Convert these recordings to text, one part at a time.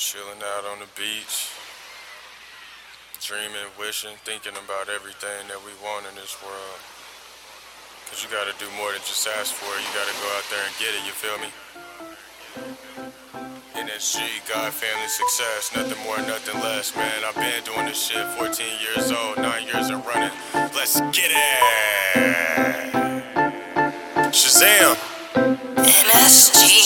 Chilling out on the beach, dreaming, wishing, thinking about everything that we want in this world. Cause you gotta do more than just ask for it, you gotta go out there and get it, you feel me? NSG, God, family, success, nothing more, nothing less, man. I've been doing this shit 14 years old, 9 years and running. Let's get it! Shazam! NSG.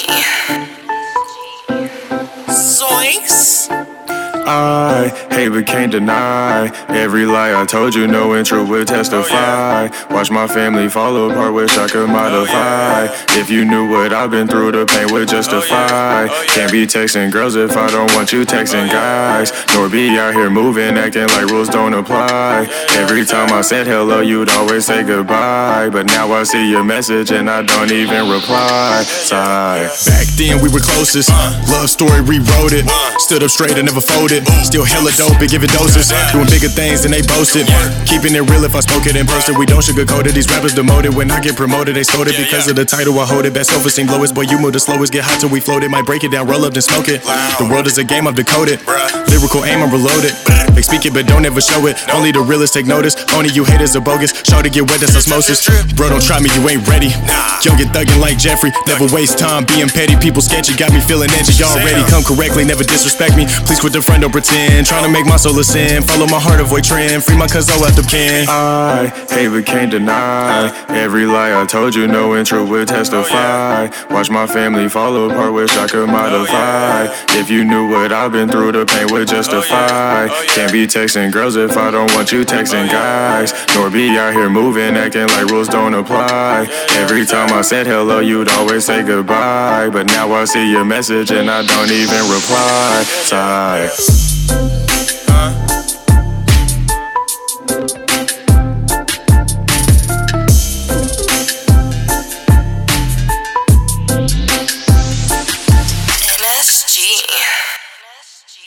I hate but can't deny every lie I told you. No intro would testify. Watch my family fall apart, wish I could modify. If you knew what I've been through, the pain would justify. Can't be texting girls if I don't want you texting guys. Nor be out here moving, acting like rules don't apply. Every time I said hello, you'd always say goodbye. But now I see your message and I don't even reply. Sigh. Back then we were closest. Uh. Love story rewrote it. Uh. Stood up straight and never folded. Still hella dope and giving doses. Doing bigger things than they boasted. Keeping it real if I spoke it in person. We don't sugarcoat it. These rappers demoted. When I get promoted, they stole it because of the title I hold it. Best self esteem lowest. Boy, you move the slowest. Get hot till we float it. Might break it down, roll up, then smoke it. The world is a game, I've decoded. Lyrical aim, I'm reloaded. They speak it, but don't ever show it. Only the realest take notice. Only you haters are bogus. Show to get wet, that's osmosis. Bro, don't try me, you ain't ready. Young and thuggin' like Jeffrey. Never waste time being petty. People sketchy, got me feeling edgy already. Come correctly, never disrespect me. Please quit the friend, don't pretend. Trying to make my soul a sin. Follow my heart, avoid trend. Free my cuz I left the pen. I hate but can't deny every lie I told you. No intro would testify. Watch my family fall apart, wish I could modify. If you knew what I've been through, the pain would justify. Can't be texting girls if I don't want you texting guys. Nor be out here moving, acting like rules don't apply. Every time I said hello, you'd always say goodbye. But now I see your message and I don't even reply. Sigh. Thank you.